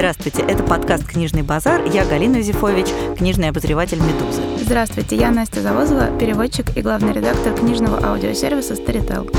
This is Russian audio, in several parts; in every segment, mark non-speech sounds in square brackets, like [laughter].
Здравствуйте, это подкаст «Книжный базар». Я Галина Юзефович, книжный обозреватель «Медузы». Здравствуйте, я Настя Завозова, переводчик и главный редактор книжного аудиосервиса «Старител».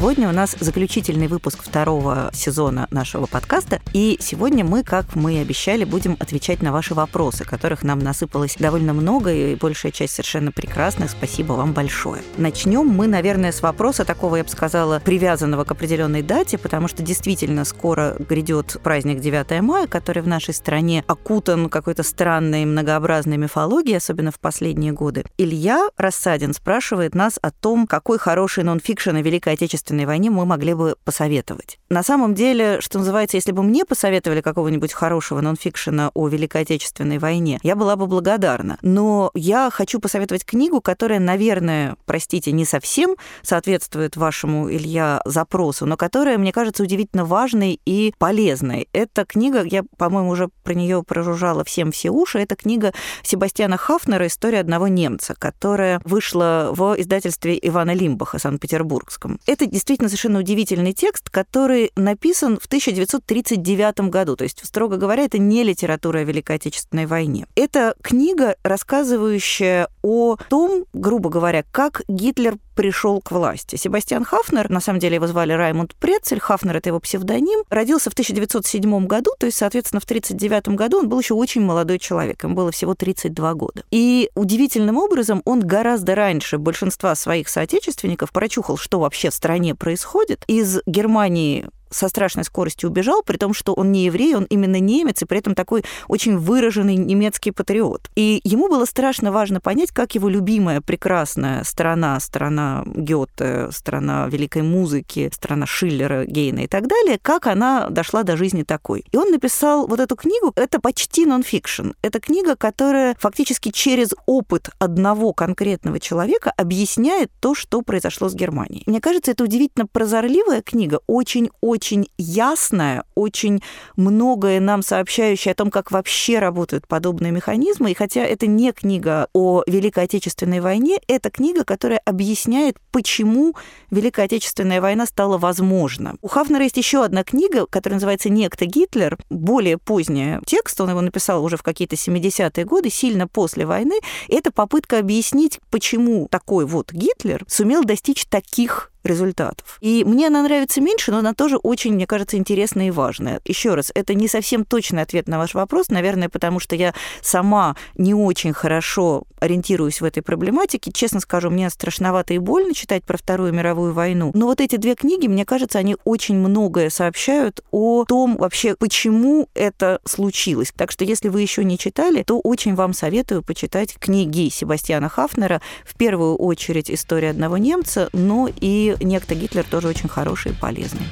Сегодня у нас заключительный выпуск второго сезона нашего подкаста, и сегодня мы, как мы и обещали, будем отвечать на ваши вопросы, которых нам насыпалось довольно много, и большая часть совершенно прекрасных. Спасибо вам большое. Начнем мы, наверное, с вопроса такого, я бы сказала, привязанного к определенной дате, потому что действительно скоро грядет праздник 9 мая, который в нашей стране окутан какой-то странной многообразной мифологией, особенно в последние годы. Илья Рассадин спрашивает нас о том, какой хороший нонфикшн о Великой Отечественной Отечественной войне мы могли бы посоветовать. На самом деле, что называется, если бы мне посоветовали какого-нибудь хорошего нонфикшена о Великой Отечественной войне, я была бы благодарна. Но я хочу посоветовать книгу, которая, наверное, простите, не совсем соответствует вашему, Илья, запросу, но которая, мне кажется, удивительно важной и полезной. Эта книга, я, по-моему, уже про нее прожужжала всем все уши, это книга Себастьяна Хафнера «История одного немца», которая вышла в издательстве Ивана Лимбаха, Санкт-Петербургском. Это действительно совершенно удивительный текст, который написан в 1939 году. То есть, строго говоря, это не литература о Великой Отечественной войне. Это книга, рассказывающая о том, грубо говоря, как Гитлер пришел к власти. Себастьян Хафнер, на самом деле его звали Раймонд Прецель, Хафнер — это его псевдоним, родился в 1907 году, то есть, соответственно, в 1939 году он был еще очень молодой человек, ему было всего 32 года. И удивительным образом он гораздо раньше большинства своих соотечественников прочухал, что вообще в стране происходит. Из Германии со страшной скоростью убежал, при том, что он не еврей, он именно немец, и при этом такой очень выраженный немецкий патриот. И ему было страшно важно понять, как его любимая прекрасная страна, страна Гёте, страна великой музыки, страна Шиллера, Гейна и так далее, как она дошла до жизни такой. И он написал вот эту книгу, это почти нон-фикшн. Это книга, которая фактически через опыт одного конкретного человека объясняет то, что произошло с Германией. Мне кажется, это удивительно прозорливая книга, очень-очень очень ясная, очень многое нам сообщающая о том, как вообще работают подобные механизмы. И хотя это не книга о Великой Отечественной войне, это книга, которая объясняет, почему Великая Отечественная война стала возможна. У Хафнера есть еще одна книга, которая называется «Некто Гитлер», более поздняя текст, он его написал уже в какие-то 70-е годы, сильно после войны. Это попытка объяснить, почему такой вот Гитлер сумел достичь таких результатов. И мне она нравится меньше, но она тоже очень, мне кажется, интересная и важная. Еще раз, это не совсем точный ответ на ваш вопрос, наверное, потому что я сама не очень хорошо ориентируюсь в этой проблематике. Честно скажу, мне страшновато и больно читать про Вторую мировую войну. Но вот эти две книги, мне кажется, они очень многое сообщают о том вообще, почему это случилось. Так что если вы еще не читали, то очень вам советую почитать книги Себастьяна Хафнера. В первую очередь «История одного немца», но и некто Гитлер тоже очень хороший и полезный.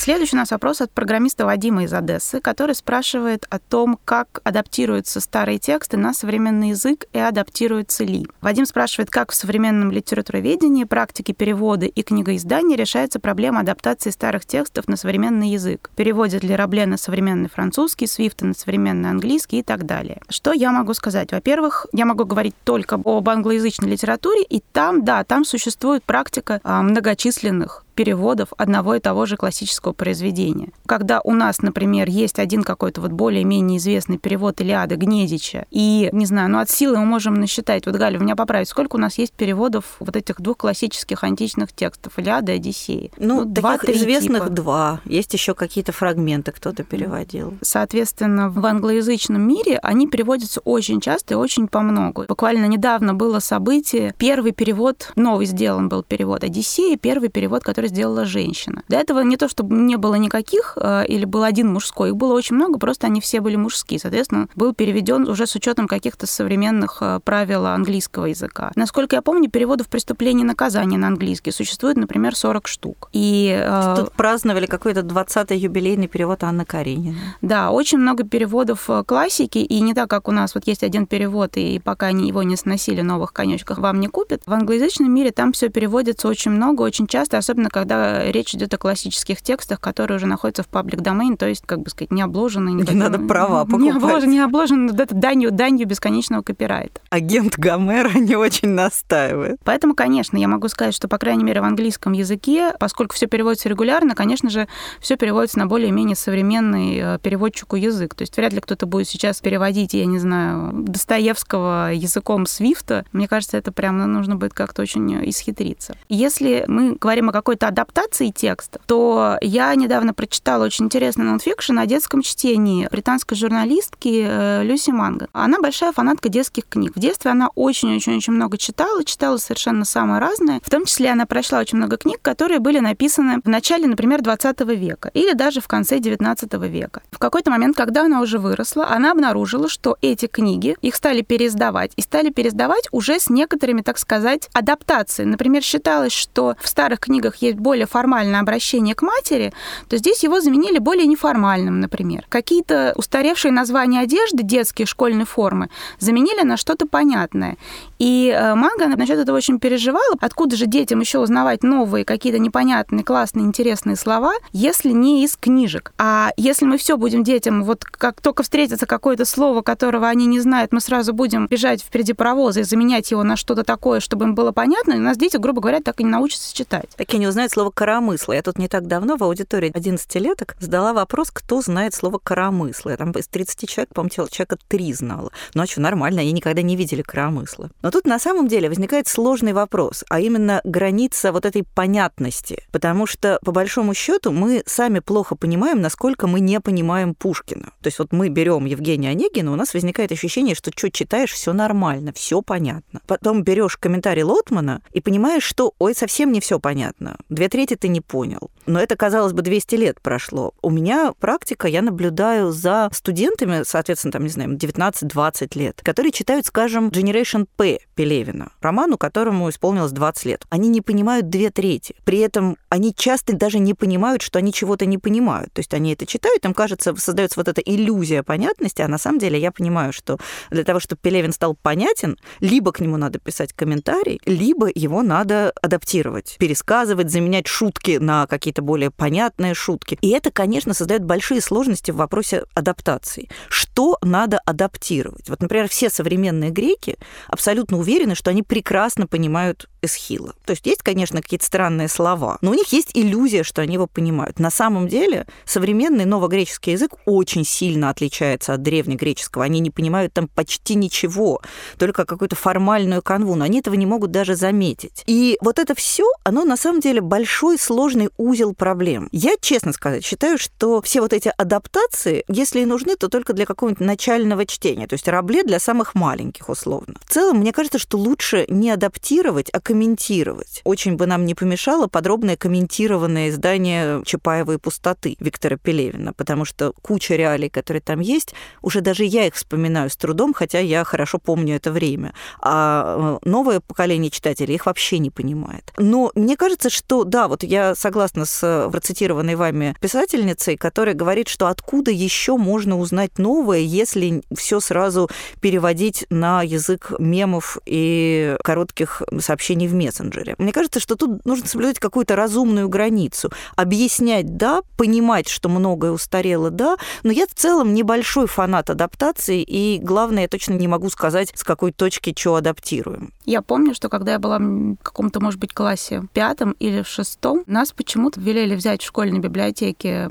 Следующий у нас вопрос от программиста Вадима из Одессы, который спрашивает о том, как адаптируются старые тексты на современный язык и адаптируются ли. Вадим спрашивает, как в современном литературоведении, практике перевода и книгоиздания решается проблема адаптации старых текстов на современный язык. Переводят ли Рабле на современный французский, Свифта на современный английский и так далее. Что я могу сказать? Во-первых, я могу говорить только об англоязычной литературе, и там, да, там существует практика а, многочисленных переводов одного и того же классического произведения. Когда у нас, например, есть один какой-то вот более-менее известный перевод Илиады Гнедича, и, не знаю, ну от силы мы можем насчитать, вот Галя, меня поправить, сколько у нас есть переводов вот этих двух классических античных текстов Илиады и Одиссеи? Ну, ну два, известных типа. два. Есть еще какие-то фрагменты, кто-то переводил. Соответственно, в англоязычном мире они переводятся очень часто и очень по много. Буквально недавно было событие, первый перевод, новый сделан был перевод Одиссеи, первый перевод, который сделала женщина. До этого не то, чтобы не было никаких, э, или был один мужской, их было очень много, просто они все были мужские. Соответственно, был переведен уже с учетом каких-то современных э, правил английского языка. Насколько я помню, переводов преступлений и наказания на английский существует, например, 40 штук. И э, тут праздновали какой-то 20-й юбилейный перевод Анны Каренина. Да, очень много переводов классики, и не так, как у нас вот есть один перевод, и пока они его не сносили, новых конечках вам не купят. В англоязычном мире там все переводится очень много, очень часто, особенно когда речь идет о классических текстах, которые уже находятся в паблик домен, то есть, как бы сказать, не обложены. Не надо права [laughs] покупать. Не обложены, не обложены данью, данью бесконечного копирайта. Агент Гомера не очень настаивает. Поэтому, конечно, я могу сказать, что, по крайней мере, в английском языке, поскольку все переводится регулярно, конечно же, все переводится на более-менее современный э, переводчику язык. То есть вряд ли кто-то будет сейчас переводить, я не знаю, Достоевского языком Свифта. Мне кажется, это прям нужно будет как-то очень исхитриться. Если мы говорим о какой-то адаптации текста, то я недавно прочитала очень интересный нонфикшн о детском чтении британской журналистки э, Люси Манго. Она большая фанатка детских книг. В детстве она очень-очень-очень много читала, читала совершенно самое разное. В том числе она прочла очень много книг, которые были написаны в начале, например, 20 века или даже в конце 19 века. В какой-то момент, когда она уже выросла, она обнаружила, что эти книги, их стали переиздавать, и стали переиздавать уже с некоторыми, так сказать, адаптациями. Например, считалось, что в старых книгах есть более формальное обращение к матери, то здесь его заменили более неформальным, например. Какие-то устаревшие названия одежды, детские школьные формы, заменили на что-то понятное. И э, Манга насчет этого очень переживала. Откуда же детям еще узнавать новые какие-то непонятные, классные, интересные слова, если не из книжек? А если мы все будем детям, вот как только встретится какое-то слово, которого они не знают, мы сразу будем бежать впереди паровоза и заменять его на что-то такое, чтобы им было понятно, у нас дети, грубо говоря, так и не научатся читать. Так и узнают слово «коромысло». Я тут не так давно в аудитории 11-леток задала вопрос, кто знает слово «коромысло». Я там из 30 человек, по-моему, человека три знала. Ну а что, нормально, они никогда не видели коромысла. Но тут на самом деле возникает сложный вопрос, а именно граница вот этой понятности. Потому что, по большому счету, мы сами плохо понимаем, насколько мы не понимаем Пушкина. То есть вот мы берем Евгения Онегина, у нас возникает ощущение, что что читаешь, все нормально, все понятно. Потом берешь комментарий Лотмана и понимаешь, что ой, совсем не все понятно. Две трети ты не понял. Но это, казалось бы, 200 лет прошло. У меня практика, я наблюдаю за студентами, соответственно, там, не знаю, 19-20 лет, которые читают, скажем, Generation P Пелевина, роману, которому исполнилось 20 лет. Они не понимают две трети. При этом они часто даже не понимают, что они чего-то не понимают. То есть они это читают, им кажется, создается вот эта иллюзия понятности, а на самом деле я понимаю, что для того, чтобы Пелевин стал понятен, либо к нему надо писать комментарий, либо его надо адаптировать, пересказывать, заменять шутки на какие-то более понятные шутки. И это, конечно, создает большие сложности в вопросе адаптации. Что надо адаптировать? Вот, например, все современные греки абсолютно уверены, что они прекрасно понимают Эсхила. То есть есть, конечно, какие-то странные слова, но у них есть иллюзия, что они его понимают. На самом деле современный новогреческий язык очень сильно отличается от древнегреческого. Они не понимают там почти ничего, только какую-то формальную канву, но они этого не могут даже заметить. И вот это все, оно на самом деле большой сложный узел проблем. Я, честно сказать, считаю, что все вот эти адаптации, если и нужны, то только для какого-нибудь начального чтения, то есть рабле для самых маленьких условно. В целом, мне кажется, что лучше не адаптировать, а комментировать. Очень бы нам не помешало подробное комментированное издание Чапаева и пустоты Виктора Пелевина, потому что куча реалий, которые там есть, уже даже я их вспоминаю с трудом, хотя я хорошо помню это время. А э, новое поколение читателей их вообще не понимает. Но мне кажется, что да, вот я согласна с процитированной вами писательницей, которая говорит, что откуда еще можно узнать новое, если все сразу переводить на язык мемов и коротких сообщений сообщений в мессенджере. Мне кажется, что тут нужно соблюдать какую-то разумную границу. Объяснять, да, понимать, что многое устарело, да, но я в целом небольшой фанат адаптации, и главное, я точно не могу сказать, с какой точки что адаптируем. Я помню, что когда я была в каком-то, может быть, классе пятом или в шестом, нас почему-то велели взять в школьной библиотеке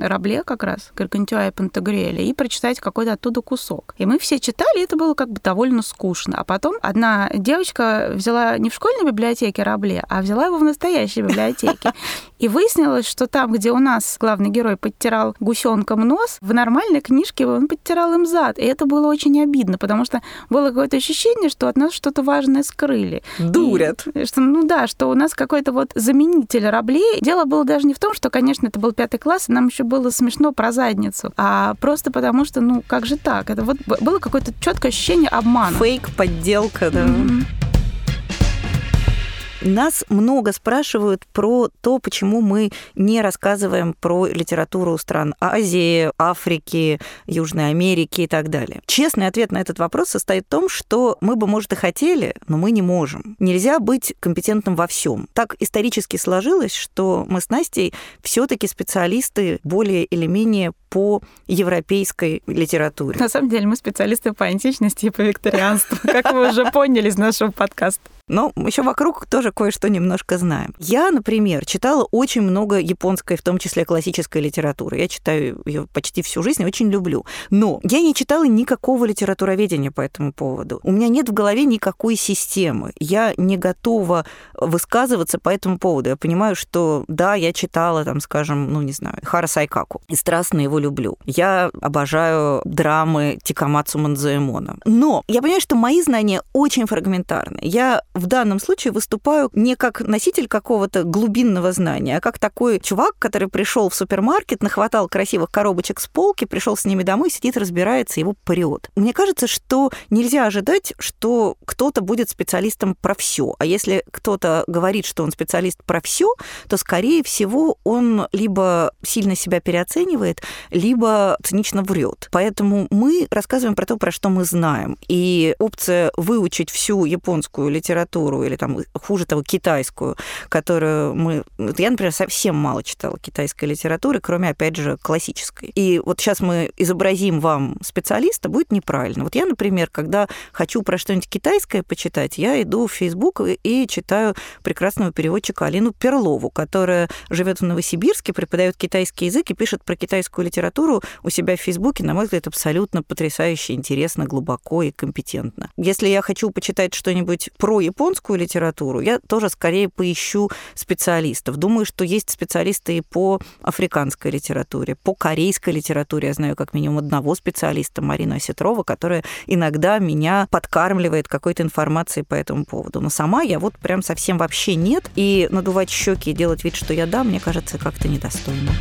Рабле как раз, Гаргантюа и Пантагрюэля, и прочитать какой-то оттуда кусок. И мы все читали, и это было как бы довольно скучно. А потом одна девочка взяла не в школьной библиотеке Рабле, а взяла его в настоящей библиотеке. И выяснилось, что там, где у нас главный герой подтирал гусенком нос, в нормальной книжке он подтирал им зад. И это было очень обидно, потому что было какое-то ощущение, что от нас что-то важное скрыли. Дурят. И, что, ну да, что у нас какой-то вот заменитель раблей. Дело было даже не в том, что, конечно, это был пятый класс, и нам еще было смешно про задницу, а просто потому что, ну, как же так? Это вот было какое-то четкое ощущение обмана. Фейк, подделка, да. Mm-hmm. Нас много спрашивают про то, почему мы не рассказываем про литературу стран Азии, Африки, Южной Америки и так далее. Честный ответ на этот вопрос состоит в том, что мы бы, может, и хотели, но мы не можем. Нельзя быть компетентным во всем. Так исторически сложилось, что мы с Настей все-таки специалисты более или менее по европейской литературе. На самом деле мы специалисты по античности и по викторианству, [laughs] как вы уже поняли из нашего подкаста. Но еще вокруг тоже кое-что немножко знаем. Я, например, читала очень много японской, в том числе классической литературы. Я читаю ее почти всю жизнь и очень люблю. Но я не читала никакого литературоведения по этому поводу. У меня нет в голове никакой системы. Я не готова высказываться по этому поводу. Я понимаю, что да, я читала, там, скажем, ну, не знаю, Хара Сайкаку, и страстно его люблю. Я обожаю драмы Тикамацу Манзаэмона. Но я понимаю, что мои знания очень фрагментарны. Я в данном случае выступаю не как носитель какого-то глубинного знания, а как такой чувак, который пришел в супермаркет, нахватал красивых коробочек с полки, пришел с ними домой, сидит, разбирается, его прет. Мне кажется, что нельзя ожидать, что кто-то будет специалистом про все. А если кто-то говорит, что он специалист про все, то, скорее всего, он либо сильно себя переоценивает, либо цинично врет. Поэтому мы рассказываем про то, про что мы знаем. И опция выучить всю японскую литературу или там хуже того китайскую, которую мы... Я, например, совсем мало читала китайской литературы, кроме, опять же, классической. И вот сейчас мы изобразим вам специалиста, будет неправильно. Вот я, например, когда хочу про что-нибудь китайское почитать, я иду в Facebook и читаю прекрасного переводчика Алину Перлову, которая живет в Новосибирске, преподает китайский язык и пишет про китайскую русскую литературу у себя в Фейсбуке, на мой взгляд, абсолютно потрясающе интересно, глубоко и компетентно. Если я хочу почитать что-нибудь про японскую литературу, я тоже скорее поищу специалистов. Думаю, что есть специалисты и по африканской литературе, по корейской литературе. Я знаю как минимум одного специалиста, Марину Осетрова, которая иногда меня подкармливает какой-то информацией по этому поводу. Но сама я вот прям совсем вообще нет. И надувать щеки и делать вид, что я да, мне кажется, как-то недостойно.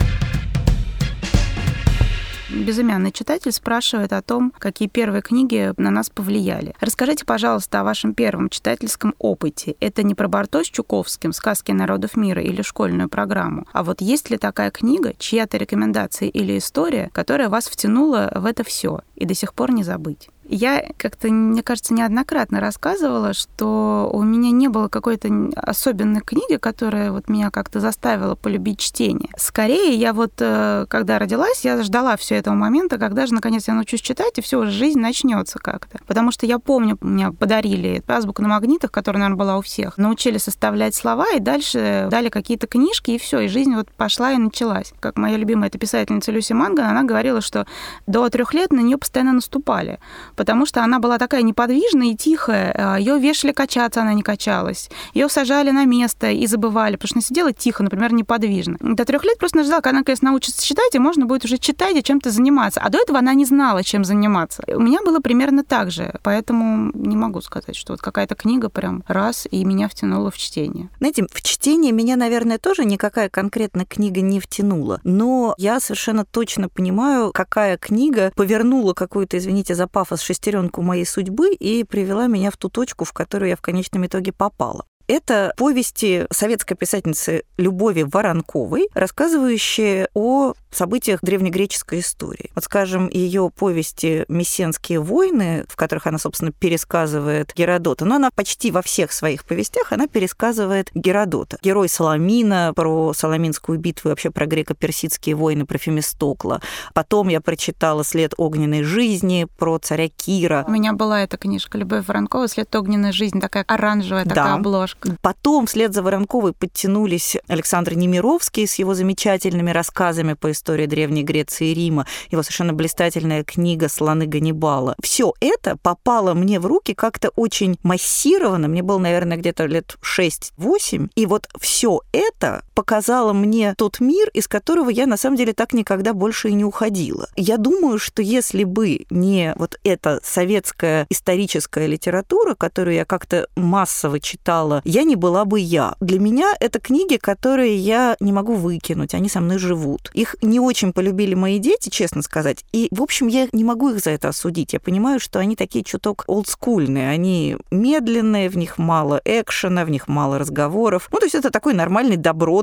Безымянный читатель спрашивает о том, какие первые книги на нас повлияли. Расскажите, пожалуйста, о вашем первом читательском опыте. Это не про Барто с Чуковским «Сказки народов мира» или школьную программу, а вот есть ли такая книга, чья-то рекомендация или история, которая вас втянула в это все и до сих пор не забыть? Я как-то, мне кажется, неоднократно рассказывала, что у меня не было какой-то особенной книги, которая вот меня как-то заставила полюбить чтение. Скорее, я вот, э, когда родилась, я ждала все этого момента, когда же, наконец, я научусь читать, и все, жизнь начнется как-то. Потому что я помню, мне подарили азбуку на магнитах, которая, наверное, была у всех. Научили составлять слова, и дальше дали какие-то книжки, и все, и жизнь вот пошла и началась. Как моя любимая эта писательница Люси Манган, она говорила, что до трех лет на нее постоянно наступали потому что она была такая неподвижная и тихая. А, ее вешали качаться, она не качалась. Ее сажали на место и забывали, потому что она сидела тихо, например, неподвижно. До трех лет просто ждала, когда она, конечно, научится читать, и можно будет уже читать и чем-то заниматься. А до этого она не знала, чем заниматься. У меня было примерно так же, поэтому не могу сказать, что вот какая-то книга прям раз и меня втянула в чтение. Знаете, в чтение меня, наверное, тоже никакая конкретная книга не втянула, но я совершенно точно понимаю, какая книга повернула какую-то, извините за пафос, шестеренку моей судьбы и привела меня в ту точку, в которую я в конечном итоге попала. Это повести советской писательницы Любови Воронковой, рассказывающие о событиях древнегреческой истории. Вот, скажем, ее повести «Мессенские войны», в которых она, собственно, пересказывает Геродота, но она почти во всех своих повестях она пересказывает Геродота. Герой Соломина, про Соломинскую битву, вообще про греко-персидские войны, про Фемистокла. Потом я прочитала «След огненной жизни», про царя Кира. У меня была эта книжка Любовь Воронкова «След огненной жизни», такая оранжевая такая да. обложка. Потом вслед за Воронковой подтянулись Александр Немировский с его замечательными рассказами по истории Древней Греции и Рима, его совершенно блистательная книга «Слоны Ганнибала». Все это попало мне в руки как-то очень массированно. Мне было, наверное, где-то лет 6-8. И вот все это показало мне тот мир, из которого я на самом деле так никогда больше и не уходила. Я думаю, что если бы не вот эта советская историческая литература, которую я как-то массово читала «Я не была бы я». Для меня это книги, которые я не могу выкинуть, они со мной живут. Их не очень полюбили мои дети, честно сказать, и, в общем, я не могу их за это осудить. Я понимаю, что они такие чуток олдскульные, они медленные, в них мало экшена, в них мало разговоров. Ну, то есть это такой нормальный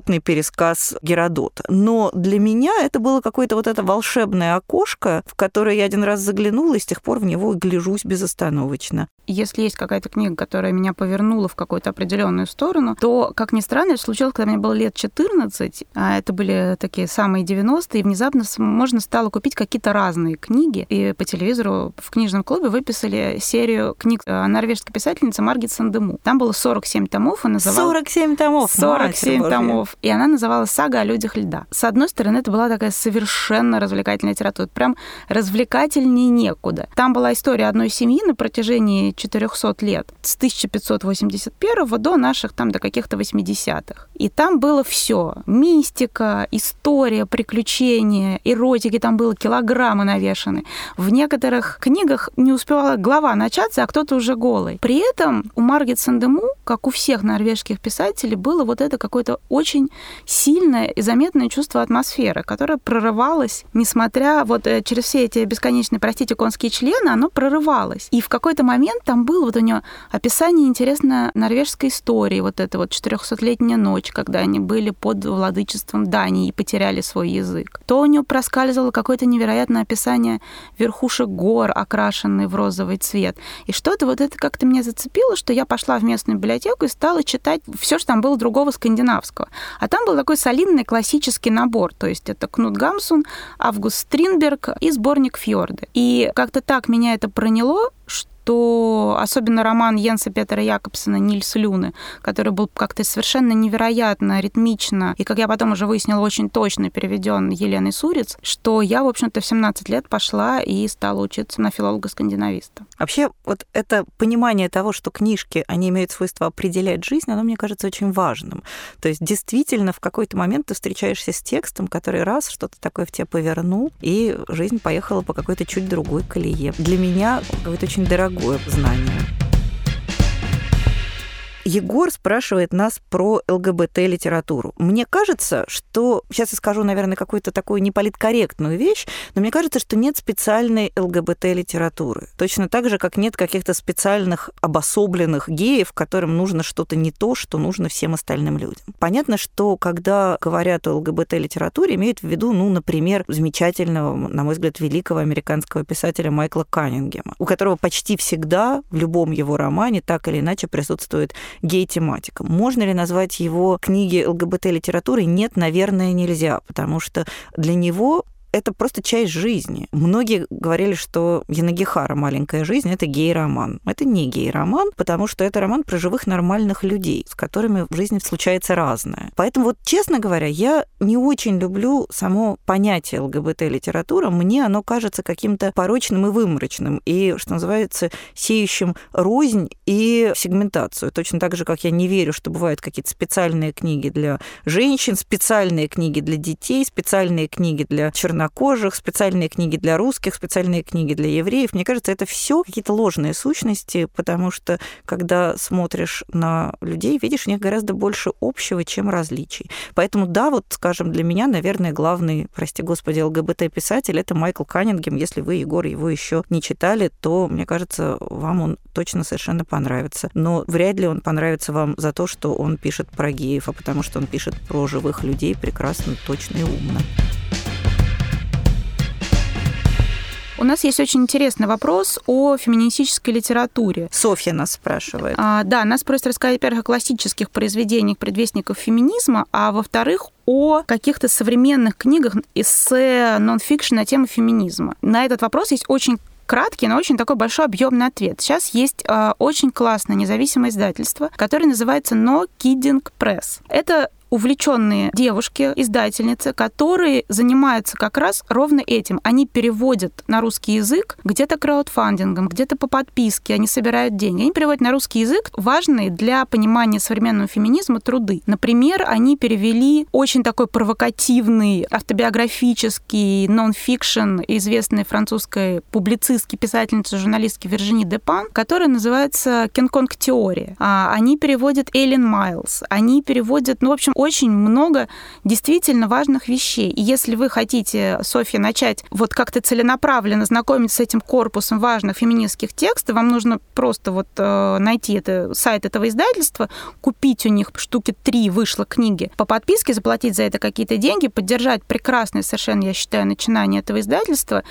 добротный пересказ Геродота. Но для меня это было какое-то вот это волшебное окошко, в которое я один раз заглянула, и с тех пор в него гляжусь безостановочно. Если есть какая-то книга, которая меня повернула в какую-то определенную сторону, то, как ни странно, это случилось, когда мне было лет 14, а это были такие самые 90-е, и внезапно можно стало купить какие-то разные книги. И по телевизору в книжном клубе выписали серию книг э, норвежской писательницы Маргит Сандему. Там было 47 томов, и называлась... 47 томов! 47 томов! И она называлась «Сага о людях льда». С одной стороны, это была такая совершенно развлекательная литература. Прям развлекательнее некуда. Там была история одной семьи на протяжении 400 лет, с 1581 до наших там до каких-то 80-х. И там было все: мистика, история, приключения, эротики, там было килограммы навешаны. В некоторых книгах не успевала глава начаться, а кто-то уже голый. При этом у Маргет Сандему, как у всех норвежских писателей, было вот это какое-то очень сильное и заметное чувство атмосферы, которое прорывалось, несмотря вот э, через все эти бесконечные, простите, конские члены, оно прорывалось. И в какой-то момент там было вот у нее описание, интересно, норвежской истории, вот это вот 400-летняя ночь, когда они были под владычеством Дании и потеряли свой язык. То у нее проскальзывало какое-то невероятное описание верхушек гор, окрашенные в розовый цвет. И что-то вот это как-то меня зацепило, что я пошла в местную библиотеку и стала читать все, что там было другого скандинавского. А там был такой солидный классический набор, то есть это Кнут Гамсун, Август Стринберг и сборник Фьорды. И как-то так меня это проняло, что что особенно роман Йенса Петера Якобсона «Нильс Люны», который был как-то совершенно невероятно ритмично, и, как я потом уже выяснила, очень точно переведен Еленой Суриц, что я, в общем-то, в 17 лет пошла и стала учиться на филолога-скандинависта. Вообще, вот это понимание того, что книжки, они имеют свойство определять жизнь, оно, мне кажется, очень важным. То есть, действительно, в какой-то момент ты встречаешься с текстом, который раз что-то такое в тебя повернул, и жизнь поехала по какой-то чуть другой колее. Для меня какой-то очень дорогой другое знание. Егор спрашивает нас про ЛГБТ-литературу. Мне кажется, что... Сейчас я скажу, наверное, какую-то такую неполиткорректную вещь, но мне кажется, что нет специальной ЛГБТ-литературы. Точно так же, как нет каких-то специальных обособленных геев, которым нужно что-то не то, что нужно всем остальным людям. Понятно, что когда говорят о ЛГБТ-литературе, имеют в виду, ну, например, замечательного, на мой взгляд, великого американского писателя Майкла Каннингема, у которого почти всегда в любом его романе так или иначе присутствует гей-тематика. Можно ли назвать его книги ЛГБТ-литературой? Нет, наверное, нельзя, потому что для него это просто часть жизни. Многие говорили, что Янагихара «Маленькая жизнь» — это гей-роман. Это не гей-роман, потому что это роман про живых нормальных людей, с которыми в жизни случается разное. Поэтому вот, честно говоря, я не очень люблю само понятие ЛГБТ-литература. Мне оно кажется каким-то порочным и выморочным, и, что называется, сеющим рознь и сегментацию. Точно так же, как я не верю, что бывают какие-то специальные книги для женщин, специальные книги для детей, специальные книги для чернокожих, чернокожих, специальные книги для русских, специальные книги для евреев. Мне кажется, это все какие-то ложные сущности, потому что когда смотришь на людей, видишь в них гораздо больше общего, чем различий. Поэтому да, вот, скажем, для меня, наверное, главный, прости господи, ЛГБТ-писатель это Майкл Каннингем. Если вы, Егор, его еще не читали, то, мне кажется, вам он точно совершенно понравится. Но вряд ли он понравится вам за то, что он пишет про геев, а потому что он пишет про живых людей прекрасно, точно и умно. У нас есть очень интересный вопрос о феминистической литературе. Софья нас спрашивает. А, да, нас просят рассказать, во-первых, о классических произведениях предвестников феминизма, а во-вторых, о каких-то современных книгах эссе, нон-фикшн на тему феминизма. На этот вопрос есть очень краткий, но очень такой большой объемный ответ. Сейчас есть э, очень классное независимое издательство, которое называется No Kidding Press. Это увлеченные девушки, издательницы, которые занимаются как раз ровно этим. Они переводят на русский язык где-то краудфандингом, где-то по подписке, они собирают деньги. Они переводят на русский язык важные для понимания современного феминизма труды. Например, они перевели очень такой провокативный автобиографический нон-фикшн известной французской публицистки, писательницы, журналистки Виржини Депан, который называется «Кинг-Конг теория». А, они переводят Эллен Майлз, они переводят, ну, в общем, очень много действительно важных вещей. И если вы хотите, Софья, начать вот как-то целенаправленно знакомиться с этим корпусом важных феминистских текстов, вам нужно просто вот э, найти это, сайт этого издательства, купить у них штуки три вышло книги по подписке, заплатить за это какие-то деньги, поддержать прекрасное совершенно, я считаю, начинание этого издательства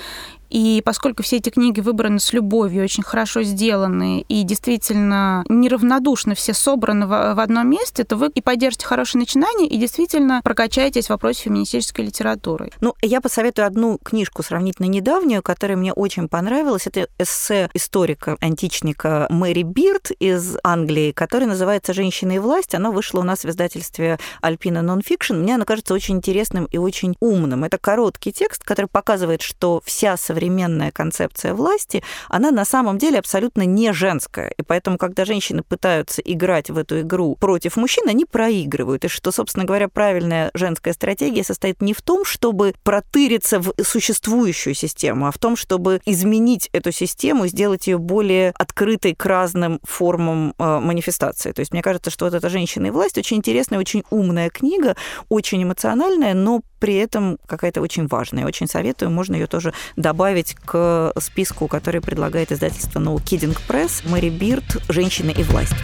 и поскольку все эти книги выбраны с любовью, очень хорошо сделаны и действительно неравнодушно все собраны в, в одном месте, то вы и поддержите хорошее начинание, и действительно прокачаетесь в вопросе феминистической литературы. Ну, я посоветую одну книжку сравнительно недавнюю, которая мне очень понравилась. Это эссе историка, античника Мэри Бирд из Англии, который называется «Женщина и власть». Оно вышло у нас в издательстве Альпина Нонфикшн. Мне оно кажется очень интересным и очень умным. Это короткий текст, который показывает, что вся современная современная концепция власти, она на самом деле абсолютно не женская. И поэтому, когда женщины пытаются играть в эту игру против мужчин, они проигрывают. И что, собственно говоря, правильная женская стратегия состоит не в том, чтобы протыриться в существующую систему, а в том, чтобы изменить эту систему, сделать ее более открытой к разным формам э, манифестации. То есть мне кажется, что вот эта «Женщина и власть» очень интересная, очень умная книга, очень эмоциональная, но при этом какая-то очень важная. Очень советую, можно ее тоже добавить к списку, который предлагает издательство No Kidding Press, Мэри Бирд «Женщины и власть».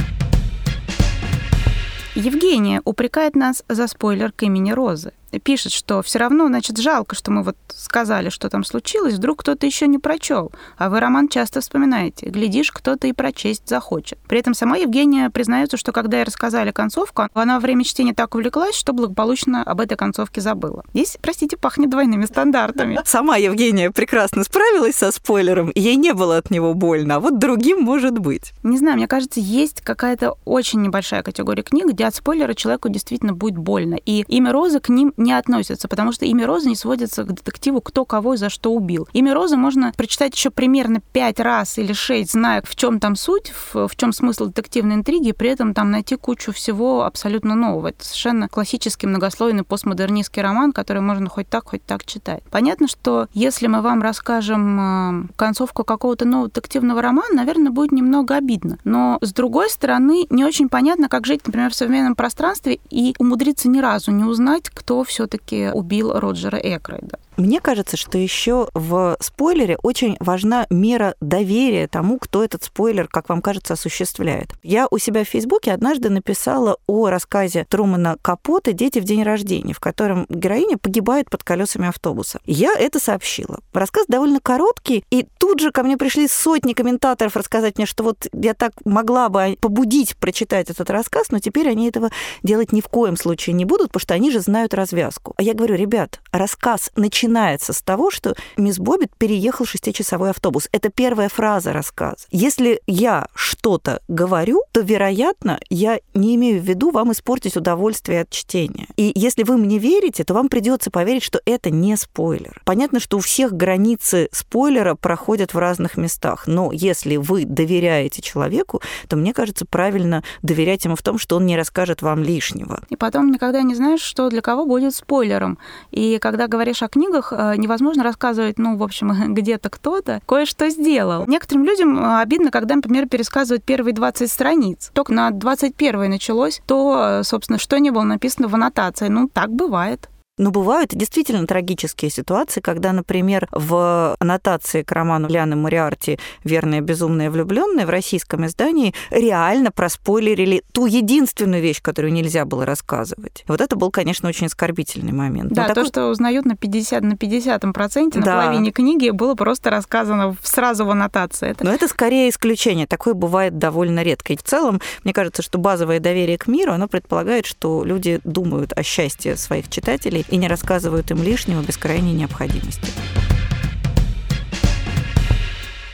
Евгения упрекает нас за спойлер к имени Розы пишет, что все равно, значит, жалко, что мы вот сказали, что там случилось, вдруг кто-то еще не прочел, а вы роман часто вспоминаете. Глядишь, кто-то и прочесть захочет. При этом сама Евгения признается, что когда ей рассказали концовку, она во время чтения так увлеклась, что благополучно об этой концовке забыла. Здесь, простите, пахнет двойными стандартами. [laughs] Сама Евгения прекрасно справилась со спойлером, ей не было от него больно, а вот другим может быть. Не знаю, мне кажется, есть какая-то очень небольшая категория книг, где от спойлера человеку действительно будет больно. И имя Розы к ним не относятся, потому что имя Розы не сводится к детективу, кто кого и за что убил. Имя Розы можно прочитать еще примерно пять раз или шесть, зная, в чем там суть, в, в чем смысл детективной интриги, и при этом там найти кучу всего абсолютно нового. Это совершенно классический многослойный постмодернистский роман, который можно хоть так, хоть так читать. Понятно, что если мы вам расскажем э, концовку какого-то нового детективного романа, наверное, будет немного обидно. Но, с другой стороны, не очень понятно, как жить, например, в современном пространстве и умудриться ни разу не узнать, кто все-таки убил Роджера Экройда. Мне кажется, что еще в спойлере очень важна мера доверия тому, кто этот спойлер, как вам кажется, осуществляет. Я у себя в Фейсбуке однажды написала о рассказе Трумана Капота «Дети в день рождения», в котором героиня погибает под колесами автобуса. Я это сообщила. Рассказ довольно короткий, и тут же ко мне пришли сотни комментаторов рассказать мне, что вот я так могла бы побудить прочитать этот рассказ, но теперь они этого делать ни в коем случае не будут, потому что они же знают развязку. А я говорю, ребят, рассказ начинается начинается с того, что мисс Боббит переехал шестичасовой автобус. Это первая фраза рассказа. Если я что-то говорю, то, вероятно, я не имею в виду вам испортить удовольствие от чтения. И если вы мне верите, то вам придется поверить, что это не спойлер. Понятно, что у всех границы спойлера проходят в разных местах, но если вы доверяете человеку, то, мне кажется, правильно доверять ему в том, что он не расскажет вам лишнего. И потом никогда не знаешь, что для кого будет спойлером. И когда говоришь о книгах, книгах э, невозможно рассказывать, ну, в общем, [laughs] где-то кто-то кое-что сделал. Некоторым людям э, обидно, когда, например, пересказывают первые 20 страниц. Только на 21 началось то, э, собственно, что не было написано в аннотации. Ну, так бывает. Но бывают действительно трагические ситуации, когда, например, в аннотации к роману Ляны Мариарти «Верная, безумная, влюбленная» в российском издании реально проспойлерили ту единственную вещь, которую нельзя было рассказывать. Вот это был, конечно, очень оскорбительный момент. Да, такой... то, что узнают на 50 на 50 проценте, на да. половине книги было просто рассказано сразу в аннотации. Это... Но это скорее исключение. Такое бывает довольно редко. И в целом, мне кажется, что базовое доверие к миру, оно предполагает, что люди думают о счастье своих читателей и не рассказывают им лишнего без крайней необходимости.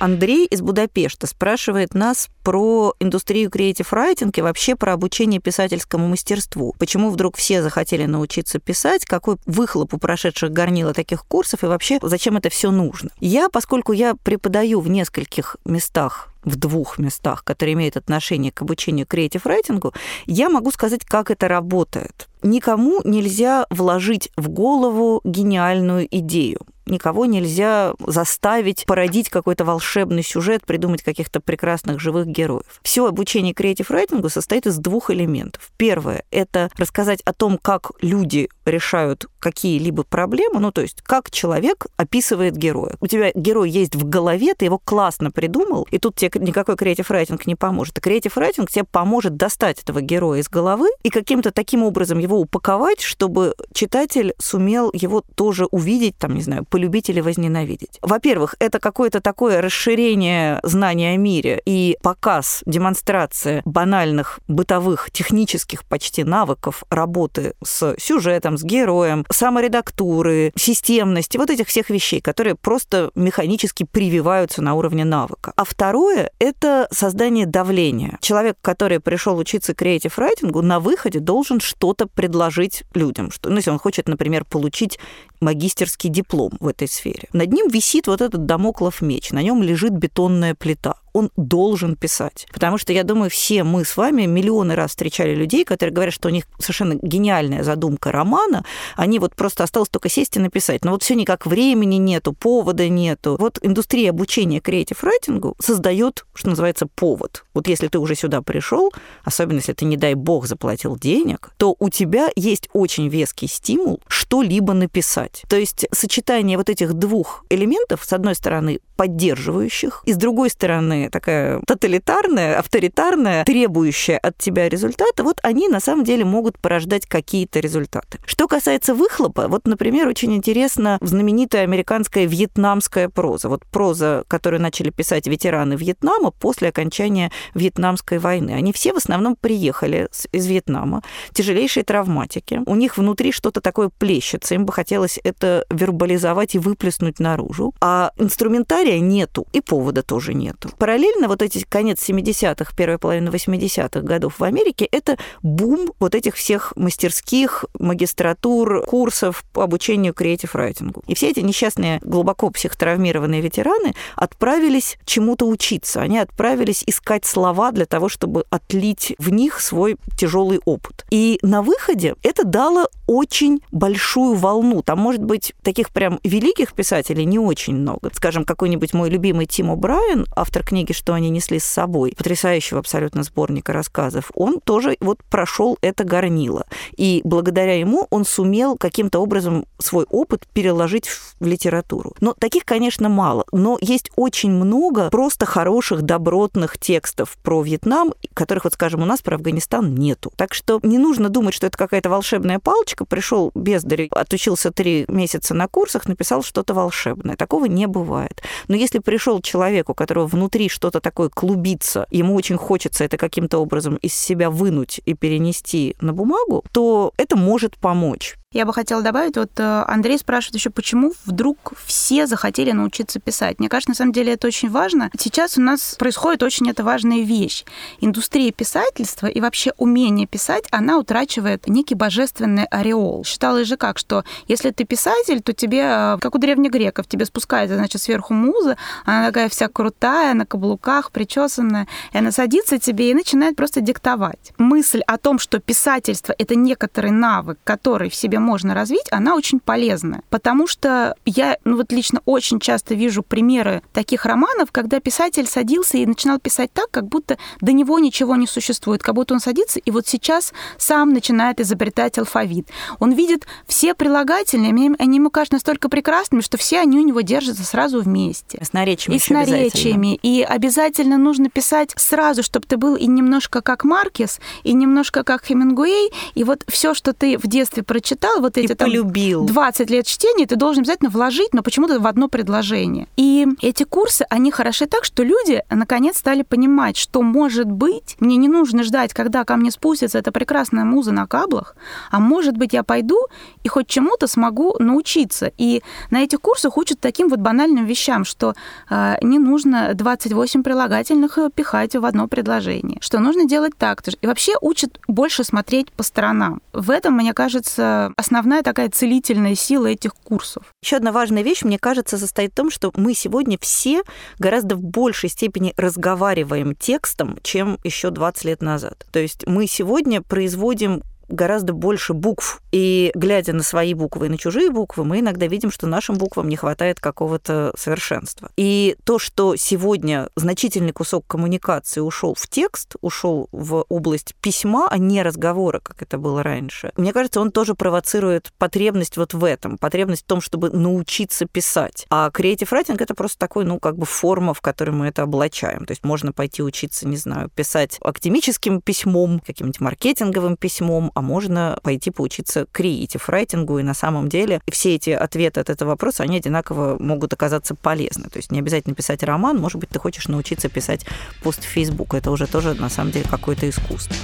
Андрей из Будапешта спрашивает нас про индустрию креатив-райтинг и вообще про обучение писательскому мастерству. Почему вдруг все захотели научиться писать, какой выхлоп у прошедших горнила таких курсов и вообще зачем это все нужно. Я, поскольку я преподаю в нескольких местах в двух местах, которые имеют отношение к обучению креатив-райтингу, я могу сказать, как это работает. Никому нельзя вложить в голову гениальную идею никого нельзя заставить породить какой-то волшебный сюжет, придумать каких-то прекрасных живых героев. Все обучение креатив-райтингу состоит из двух элементов. Первое — это рассказать о том, как люди решают какие-либо проблемы, ну, то есть как человек описывает героя. У тебя герой есть в голове, ты его классно придумал, и тут тебе никакой креатив-райтинг не поможет. А креатив-райтинг тебе поможет достать этого героя из головы и каким-то таким образом его упаковать, чтобы читатель сумел его тоже увидеть, там, не знаю, полюбить или возненавидеть. Во-первых, это какое-то такое расширение знания о мире и показ, демонстрация банальных бытовых технических почти навыков работы с сюжетом, с героем, саморедактуры, системности, вот этих всех вещей, которые просто механически прививаются на уровне навыка. А второе — это создание давления. Человек, который пришел учиться креатив-райтингу, на выходе должен что-то предложить людям. Что, ну, если он хочет, например, получить магистерский диплом в этой сфере. Над ним висит вот этот домоклов меч, на нем лежит бетонная плита он должен писать. Потому что, я думаю, все мы с вами миллионы раз встречали людей, которые говорят, что у них совершенно гениальная задумка романа, они вот просто осталось только сесть и написать. Но вот все никак времени нету, повода нету. Вот индустрия обучения креатив-райтингу создает, что называется, повод. Вот если ты уже сюда пришел, особенно если ты, не дай бог, заплатил денег, то у тебя есть очень веский стимул что-либо написать. То есть сочетание вот этих двух элементов, с одной стороны, поддерживающих, и с другой стороны такая тоталитарная, авторитарная, требующая от тебя результата, вот они на самом деле могут порождать какие-то результаты. Что касается выхлопа, вот, например, очень интересно знаменитая американская вьетнамская проза. Вот проза, которую начали писать ветераны Вьетнама после окончания Вьетнамской войны. Они все в основном приехали из Вьетнама, тяжелейшие травматики. У них внутри что-то такое плещется, им бы хотелось это вербализовать и выплеснуть наружу. А инструментарий сценария нету, и повода тоже нету. Параллельно вот эти конец 70-х, первая половина 80-х годов в Америке — это бум вот этих всех мастерских, магистратур, курсов по обучению креатив-райтингу. И все эти несчастные, глубоко психотравмированные ветераны отправились чему-то учиться. Они отправились искать слова для того, чтобы отлить в них свой тяжелый опыт. И на выходе это дало очень большую волну. Там, может быть, таких прям великих писателей не очень много. Скажем, какой-нибудь какой-нибудь мой любимый Тим О'Брайен, автор книги «Что они несли с собой», потрясающего абсолютно сборника рассказов, он тоже вот прошел это горнило. И благодаря ему он сумел каким-то образом свой опыт переложить в литературу. Но таких, конечно, мало. Но есть очень много просто хороших, добротных текстов про Вьетнам, которых, вот скажем, у нас про Афганистан нету. Так что не нужно думать, что это какая-то волшебная палочка. Пришел бездарь, отучился три месяца на курсах, написал что-то волшебное. Такого не бывает. Но если пришел человек, у которого внутри что-то такое клубится, ему очень хочется это каким-то образом из себя вынуть и перенести на бумагу, то это может помочь. Я бы хотела добавить, вот э, Андрей спрашивает еще, почему вдруг все захотели научиться писать. Мне кажется, на самом деле это очень важно. Сейчас у нас происходит очень это важная вещь. Индустрия писательства и вообще умение писать, она утрачивает некий божественный ореол. Считалось же как, что если ты писатель, то тебе, э, как у древних греков, тебе спускается, значит, сверху муза, она такая вся крутая, на каблуках, причесанная, и она садится тебе и начинает просто диктовать. Мысль о том, что писательство — это некоторый навык, который в себе можно развить, она очень полезная. Потому что я, ну вот лично очень часто вижу примеры таких романов, когда писатель садился и начинал писать так, как будто до него ничего не существует, как будто он садится и вот сейчас сам начинает изобретать алфавит. Он видит все прилагательные, они ему кажутся настолько прекрасными, что все они у него держатся сразу вместе. С наречиями. И с наречиями. И обязательно нужно писать сразу, чтобы ты был и немножко как Маркес, и немножко как Хемингуэй, и вот все, что ты в детстве прочитал, прочитал вот эти и полюбил. 20 лет чтения, ты должен обязательно вложить, но почему-то в одно предложение. И эти курсы, они хороши так, что люди наконец стали понимать, что может быть, мне не нужно ждать, когда ко мне спустится эта прекрасная муза на каблах, а может быть я пойду и хоть чему-то смогу научиться. И на этих курсах учат таким вот банальным вещам, что э, не нужно 28 прилагательных э, пихать в одно предложение, что нужно делать так-то. И вообще учат больше смотреть по сторонам. В этом, мне кажется, основная такая целительная сила этих курсов. Еще одна важная вещь, мне кажется, состоит в том, что мы сегодня все гораздо в большей степени разговариваем текстом, чем еще 20 лет назад. То есть мы сегодня производим гораздо больше букв. И глядя на свои буквы и на чужие буквы, мы иногда видим, что нашим буквам не хватает какого-то совершенства. И то, что сегодня значительный кусок коммуникации ушел в текст, ушел в область письма, а не разговора, как это было раньше, мне кажется, он тоже провоцирует потребность вот в этом, потребность в том, чтобы научиться писать. А креатив райтинг это просто такой, ну, как бы форма, в которой мы это облачаем. То есть можно пойти учиться, не знаю, писать академическим письмом, каким-нибудь маркетинговым письмом, а можно пойти поучиться креатив-райтингу, и на самом деле все эти ответы от этого вопроса, они одинаково могут оказаться полезны. То есть не обязательно писать роман, может быть, ты хочешь научиться писать пост в Facebook. Это уже тоже, на самом деле, какое-то искусство.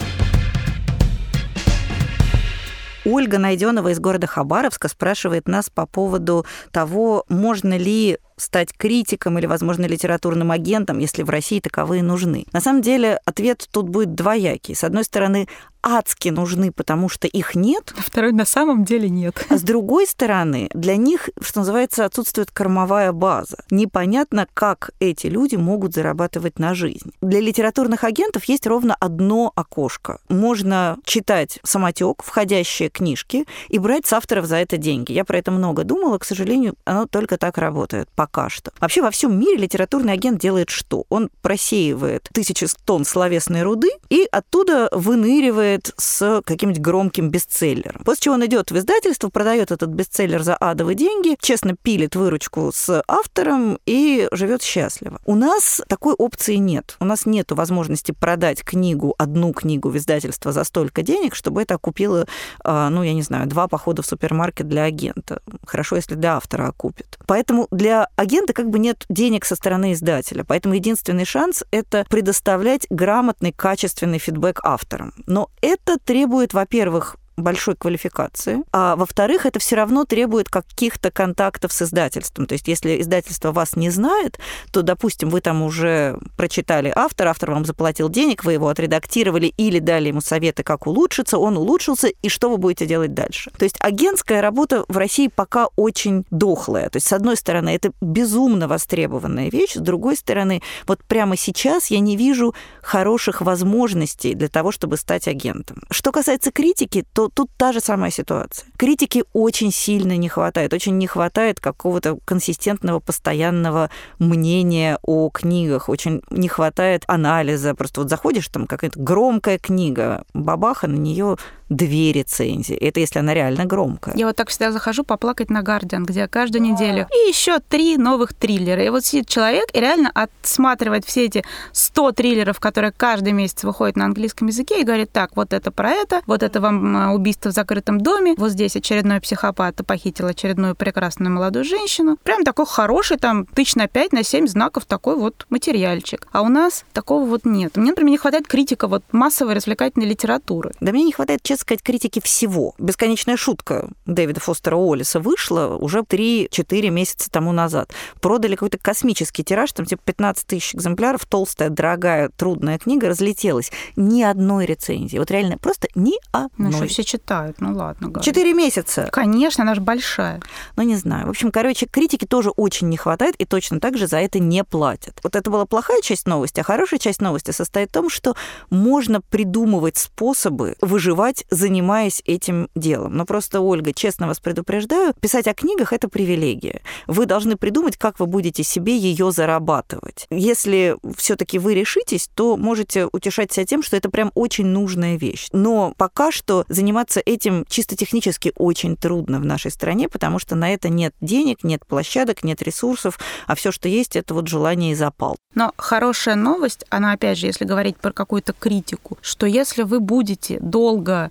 Ольга Найденова из города Хабаровска спрашивает нас по поводу того, можно ли стать критиком или, возможно, литературным агентом, если в России таковые нужны. На самом деле ответ тут будет двоякий. С одной стороны, адски нужны, потому что их нет. А второй на самом деле нет. А с другой стороны, для них, что называется, отсутствует кормовая база. Непонятно, как эти люди могут зарабатывать на жизнь. Для литературных агентов есть ровно одно окошко. Можно читать самотек, входящие книжки, и брать с авторов за это деньги. Я про это много думала, к сожалению, оно только так работает пока что. Вообще во всем мире литературный агент делает что? Он просеивает тысячи тонн словесной руды и оттуда выныривает с каким-нибудь громким бестселлером. После чего он идет в издательство, продает этот бестселлер за адовые деньги, честно пилит выручку с автором и живет счастливо. У нас такой опции нет. У нас нет возможности продать книгу, одну книгу в издательство за столько денег, чтобы это окупило, а, ну, я не знаю, два похода в супермаркет для агента. Хорошо, если для автора окупит. Поэтому для агента как бы нет денег со стороны издателя. Поэтому единственный шанс — это предоставлять грамотный, качественный фидбэк авторам. Но это требует, во-первых, большой квалификации. А во-вторых, это все равно требует каких-то контактов с издательством. То есть, если издательство вас не знает, то, допустим, вы там уже прочитали автора, автор вам заплатил денег, вы его отредактировали или дали ему советы, как улучшиться, он улучшился, и что вы будете делать дальше. То есть, агентская работа в России пока очень дохлая. То есть, с одной стороны, это безумно востребованная вещь, с другой стороны, вот прямо сейчас я не вижу хороших возможностей для того, чтобы стать агентом. Что касается критики, то тут та же самая ситуация. Критики очень сильно не хватает, очень не хватает какого-то консистентного, постоянного мнения о книгах, очень не хватает анализа. Просто вот заходишь, там какая-то громкая книга, бабаха, на нее две рецензии. Это если она реально громкая. Я вот так всегда захожу поплакать на Гардиан, где каждую неделю и еще три новых триллера. И вот сидит человек и реально отсматривает все эти 100 триллеров, которые каждый месяц выходят на английском языке, и говорит, так, вот это про это, вот это вам убийство в закрытом доме, вот здесь очередной психопат похитил очередную прекрасную молодую женщину. Прям такой хороший, там, тысяч на 5, на 7 знаков такой вот материальчик. А у нас такого вот нет. Мне, например, не хватает критика вот массовой развлекательной литературы. Да мне не хватает, честно сказать, критики всего. Бесконечная шутка Дэвида Фостера Уоллиса вышла уже 3-4 месяца тому назад. Продали какой-то космический тираж, там типа 15 тысяч экземпляров, толстая, дорогая, трудная книга разлетелась. Ни одной рецензии. Вот реально просто ни одной. Ну что, все читают, ну ладно. Говорю. Четыре месяца. Конечно, она же большая. Ну не знаю. В общем, короче, критики тоже очень не хватает, и точно так же за это не платят. Вот это была плохая часть новости, а хорошая часть новости состоит в том, что можно придумывать способы выживать, занимаясь этим делом. Но просто, Ольга, честно вас предупреждаю, писать о книгах – это привилегия. Вы должны придумать, как вы будете себе ее зарабатывать. Если все таки вы решитесь, то можете утешать себя тем, что это прям очень нужная вещь. Но пока что заниматься этим чисто технически очень трудно в нашей стране, потому что на это нет денег, нет площадок, нет ресурсов, а все, что есть, это вот желание и запал. Но хорошая новость, она опять же, если говорить про какую-то критику, что если вы будете долго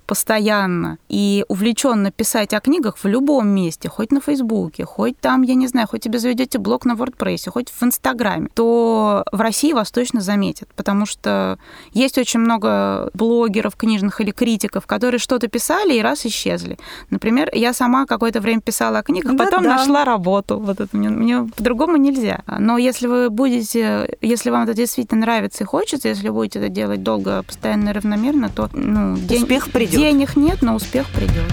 постоянно и увлеченно писать о книгах в любом месте, хоть на Фейсбуке, хоть там, я не знаю, хоть тебе заведете блог на WordPress, хоть в Инстаграме, то в России вас точно заметят, потому что есть очень много блогеров книжных или критиков, которые что-то писали и раз исчезли. Например, я сама какое-то время писала о книгах, да, потом да. нашла работу. Вот это мне, мне по-другому нельзя. Но если вы будете, если вам это действительно нравится и хочется, если будете это делать долго, постоянно равномерно, то ну, успех день, придет. Денег нет, но успех придет.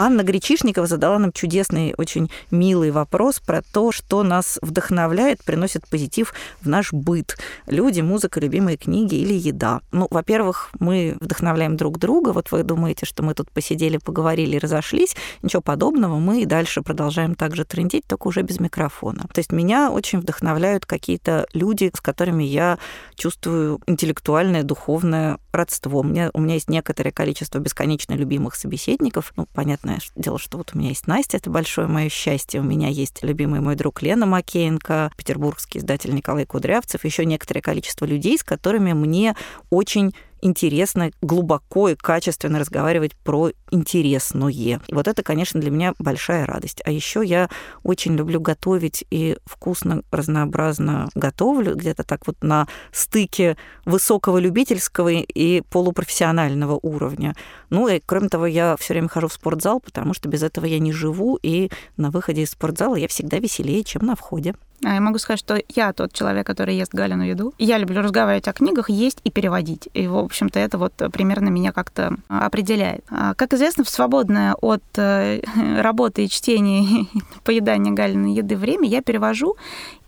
Анна Гречишникова задала нам чудесный, очень милый вопрос про то, что нас вдохновляет, приносит позитив в наш быт. Люди, музыка, любимые книги или еда. Ну, во-первых, мы вдохновляем друг друга. Вот вы думаете, что мы тут посидели, поговорили, разошлись. Ничего подобного. Мы и дальше продолжаем также трендить, только уже без микрофона. То есть меня очень вдохновляют какие-то люди, с которыми я чувствую интеллектуальное, духовное родство. У меня, у меня есть некоторое количество бесконечно любимых собеседников. Ну, понятно, понятное дело, что вот у меня есть Настя, это большое мое счастье. У меня есть любимый мой друг Лена Макеенко, петербургский издатель Николай Кудрявцев, еще некоторое количество людей, с которыми мне очень интересно, глубоко и качественно разговаривать про интересное. И вот это, конечно, для меня большая радость. А еще я очень люблю готовить и вкусно, разнообразно готовлю, где-то так вот на стыке высокого любительского и полупрофессионального уровня. Ну и, кроме того, я все время хожу в спортзал, потому что без этого я не живу, и на выходе из спортзала я всегда веселее, чем на входе. А я могу сказать, что я тот человек, который ест Галину еду. Я люблю разговаривать о книгах, есть и переводить. И, в общем-то, это вот примерно меня как-то определяет. А, как известно, в свободное от э, [laughs] работы и чтения [laughs] поедания Галиной еды время я перевожу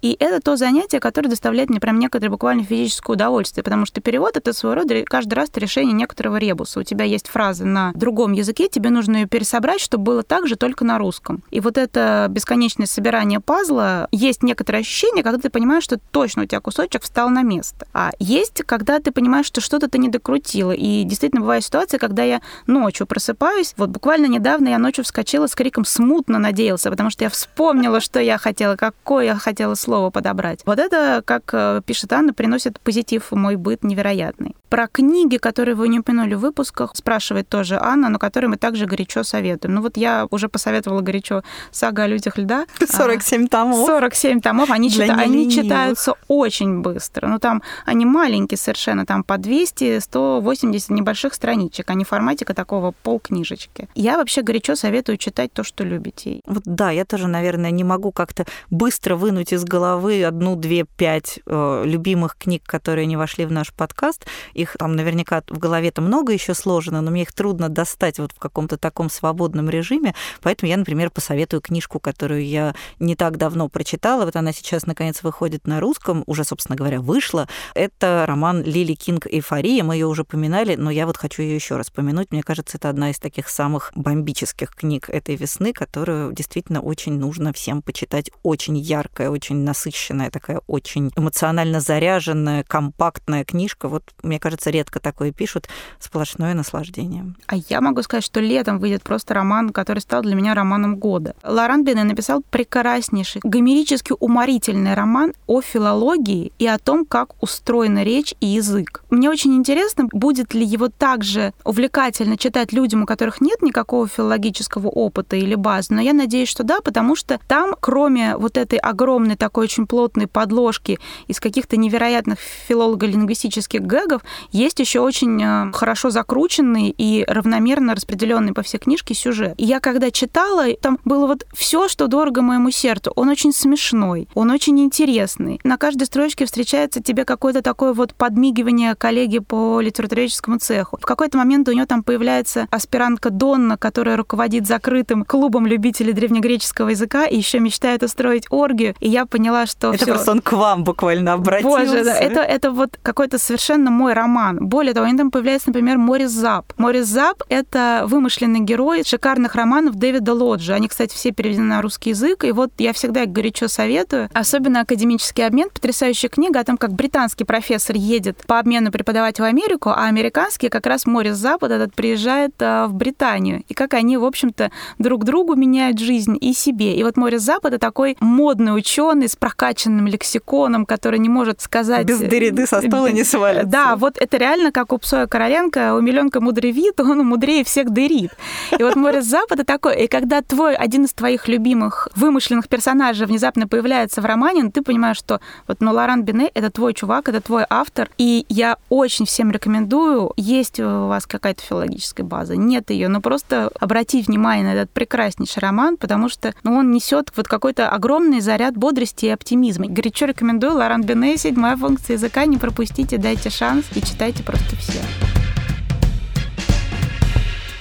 и это то занятие, которое доставляет мне прям некоторое буквально физическое удовольствие, потому что перевод — это своего рода каждый раз решение некоторого ребуса. У тебя есть фраза на другом языке, тебе нужно ее пересобрать, чтобы было так же, только на русском. И вот это бесконечное собирание пазла, есть некоторое ощущение, когда ты понимаешь, что точно у тебя кусочек встал на место. А есть, когда ты понимаешь, что что-то ты не докрутила. И действительно бывает ситуация, когда я ночью просыпаюсь. Вот буквально недавно я ночью вскочила с криком «смутно надеялся», потому что я вспомнила, что я хотела, какое я хотела слово слово подобрать. Вот это, как э, пишет Анна, приносит позитив в мой быт невероятный. Про книги, которые вы не упомянули в выпусках, спрашивает тоже Анна, но которые мы также горячо советуем. Ну вот я уже посоветовала горячо «Сага о людях льда». [laughs] 47 томов. 47 томов. Они, чита... они читаются очень быстро. Ну там они маленькие совершенно, там по 200-180 небольших страничек, а не форматика такого полкнижечки. Я вообще горячо советую читать то, что любите. Вот да, я тоже, наверное, не могу как-то быстро вынуть из головы головы одну, две, пять э, любимых книг, которые не вошли в наш подкаст. Их там наверняка в голове-то много еще сложено, но мне их трудно достать вот в каком-то таком свободном режиме. Поэтому я, например, посоветую книжку, которую я не так давно прочитала. Вот она сейчас, наконец, выходит на русском, уже, собственно говоря, вышла. Это роман Лили Кинг «Эйфория». Мы ее уже поминали, но я вот хочу ее еще раз помянуть. Мне кажется, это одна из таких самых бомбических книг этой весны, которую действительно очень нужно всем почитать. Очень яркая, очень насыщенная, такая очень эмоционально заряженная, компактная книжка. Вот, мне кажется, редко такое пишут. Сплошное наслаждение. А я могу сказать, что летом выйдет просто роман, который стал для меня романом года. Лоран Бене написал прекраснейший, гомерически уморительный роман о филологии и о том, как устроена речь и язык. Мне очень интересно, будет ли его также увлекательно читать людям, у которых нет никакого филологического опыта или базы, но я надеюсь, что да, потому что там, кроме вот этой огромной такой такой очень плотной подложки из каких-то невероятных филолого-лингвистических гэгов, есть еще очень э, хорошо закрученный и равномерно распределенный по всей книжке сюжет. И я когда читала, там было вот все, что дорого моему сердцу. Он очень смешной, он очень интересный. На каждой строчке встречается тебе какое-то такое вот подмигивание коллеги по литературоведческому цеху. В какой-то момент у нее там появляется аспирантка Донна, которая руководит закрытым клубом любителей древнегреческого языка и еще мечтает устроить оргию. И я поняла, поняла, что Это всё. просто он к вам буквально обратился. Боже, да, это, это вот какой-то совершенно мой роман. Более того, там появляется, например, Морис Зап. Морис Зап — это вымышленный герой шикарных романов Дэвида Лоджа. Они, кстати, все переведены на русский язык, и вот я всегда их горячо советую. Особенно «Академический обмен» — потрясающая книга о том, как британский профессор едет по обмену преподавать в Америку, а американский как раз Морис Зап этот приезжает а, в Британию. И как они, в общем-то, друг другу меняют жизнь и себе. И вот Морис Зап — это такой модный ученый с прокачанным лексиконом, который не может сказать... Без дыриды со стола не свалится. Да, вот это реально как у Псоя Короленко, у миллионка мудрый вид, [laughs] он мудрее всех дырит. И вот «Море запада» такой, и когда твой, один из твоих любимых вымышленных персонажей внезапно появляется в романе, ну, ты понимаешь, что вот ну, Лоран Бине — это твой чувак, это твой автор, и я очень всем рекомендую, есть у вас какая-то филологическая база, нет ее, но просто обрати внимание на этот прекраснейший роман, потому что ну, он несет вот какой-то огромный заряд бодрости оптимизма. Горячо рекомендую Лоран Бине, седьмая функция языка, не пропустите, дайте шанс и читайте просто все.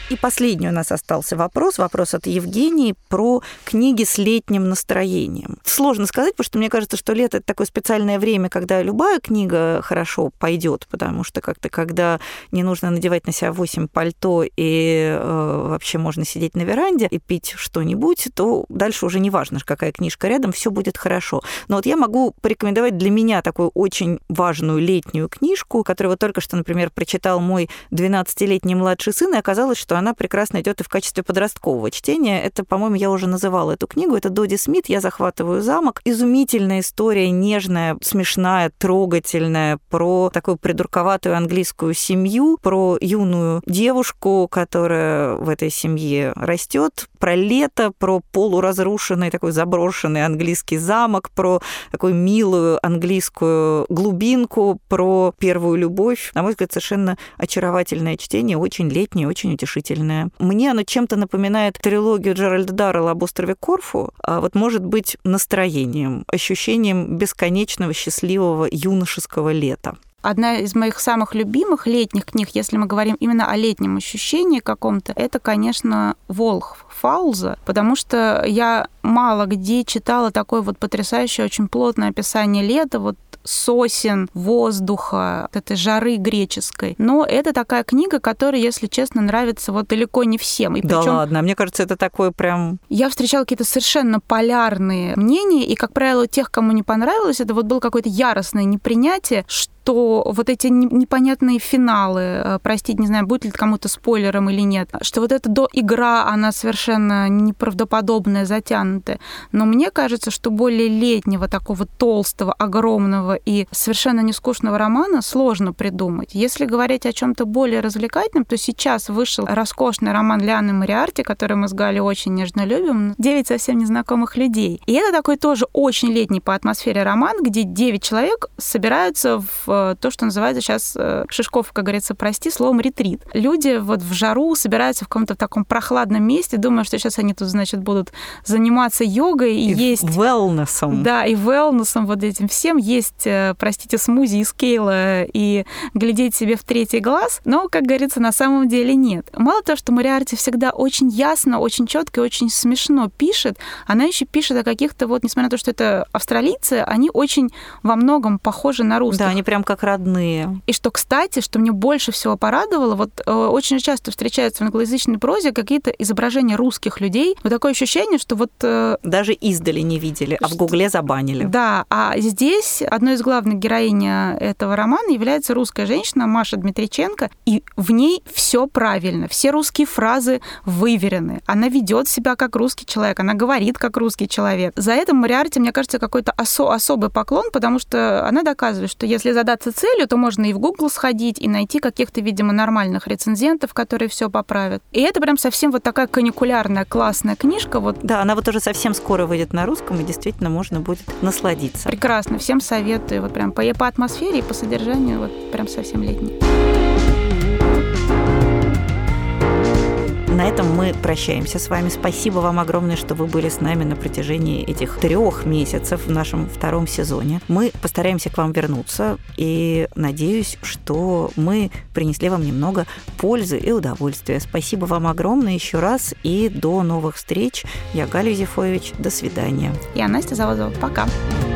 И последний у нас остался вопрос, вопрос от Евгении про книги с летним настроением. Сложно сказать, потому что мне кажется, что лето это такое специальное время, когда любая книга хорошо пойдет, потому что как-то когда не нужно надевать на себя 8 пальто и э, вообще можно сидеть на веранде и пить что-нибудь, то дальше уже не важно, какая книжка рядом, все будет хорошо. Но вот я могу порекомендовать для меня такую очень важную летнюю книжку, которую вот только что, например, прочитал мой 12-летний младший сын, и оказалось, что она прекрасно идет и в качестве подросткового чтения. Это, по-моему, я уже называла эту книгу. Это Доди Смит «Я захватываю замок». Изумительная история, нежная, смешная, трогательная, про такую придурковатую английскую семью, про юную девушку, которая в этой семье растет, про лето, про полуразрушенный такой заброшенный английский замок, про такую милую английскую глубинку, про первую любовь. На мой взгляд, совершенно очаровательное чтение, очень летнее, очень утешительное удивительное. Мне оно чем-то напоминает трилогию Джеральда Даррелла об острове Корфу, а вот может быть настроением, ощущением бесконечного счастливого юношеского лета. Одна из моих самых любимых летних книг, если мы говорим именно о летнем ощущении каком-то, это, конечно, «Волх» Фауза, потому что я мало где читала такое вот потрясающее, очень плотное описание лета, вот сосен, воздуха, этой жары греческой. Но это такая книга, которая, если честно, нравится вот далеко не всем. И да причем, ладно, мне кажется, это такое прям... Я встречала какие-то совершенно полярные мнения, и, как правило, тех, кому не понравилось, это вот было какое-то яростное непринятие, что что вот эти непонятные финалы, э, простите, не знаю, будет ли кому-то спойлером или нет, что вот эта до игра, она совершенно неправдоподобная, затянутая. Но мне кажется, что более летнего, такого толстого, огромного и совершенно нескучного романа сложно придумать. Если говорить о чем-то более развлекательном, то сейчас вышел роскошный роман Лианы Мариарти, который мы с Галей очень нежно любим, «Девять совсем незнакомых людей». И это такой тоже очень летний по атмосфере роман, где девять человек собираются в то, что называется сейчас э, Шишков, как говорится, прости, словом ретрит. Люди вот в жару собираются в каком-то таком прохладном месте, думают, что сейчас они тут, значит, будут заниматься йогой и, и есть... Wellnessом. Да, и wellnessом вот этим всем. Есть, э, простите, смузи из кейла и глядеть себе в третий глаз, но, как говорится, на самом деле нет. Мало того, что Мариарти всегда очень ясно, очень четко и очень смешно пишет, она еще пишет о каких-то вот, несмотря на то, что это австралийцы, они очень во многом похожи на русских. Да, они прям как родные. И что, кстати, что мне больше всего порадовало, вот э, очень часто встречаются в англоязычной прозе какие-то изображения русских людей. Вот такое ощущение, что вот... Э, Даже издали не видели, а в Гугле забанили. Да, а здесь одной из главных героинь этого романа является русская женщина Маша Дмитриченко, и в ней все правильно, все русские фразы выверены. Она ведет себя как русский человек, она говорит как русский человек. За это Мариарти, мне кажется, какой-то осо- особый поклон, потому что она доказывает, что если задаться задаться целью, то можно и в Google сходить, и найти каких-то, видимо, нормальных рецензентов, которые все поправят. И это прям совсем вот такая каникулярная классная книжка. Вот. Да, она вот уже совсем скоро выйдет на русском, и действительно можно будет насладиться. Прекрасно, всем советую. Вот прям по, по атмосфере и по содержанию вот прям совсем летний. На этом мы прощаемся с вами. Спасибо вам огромное, что вы были с нами на протяжении этих трех месяцев в нашем втором сезоне. Мы постараемся к вам вернуться и надеюсь, что мы принесли вам немного пользы и удовольствия. Спасибо вам огромное еще раз и до новых встреч. Я Галя Зифович. До свидания. Я Настя Заводова. Пока. Пока.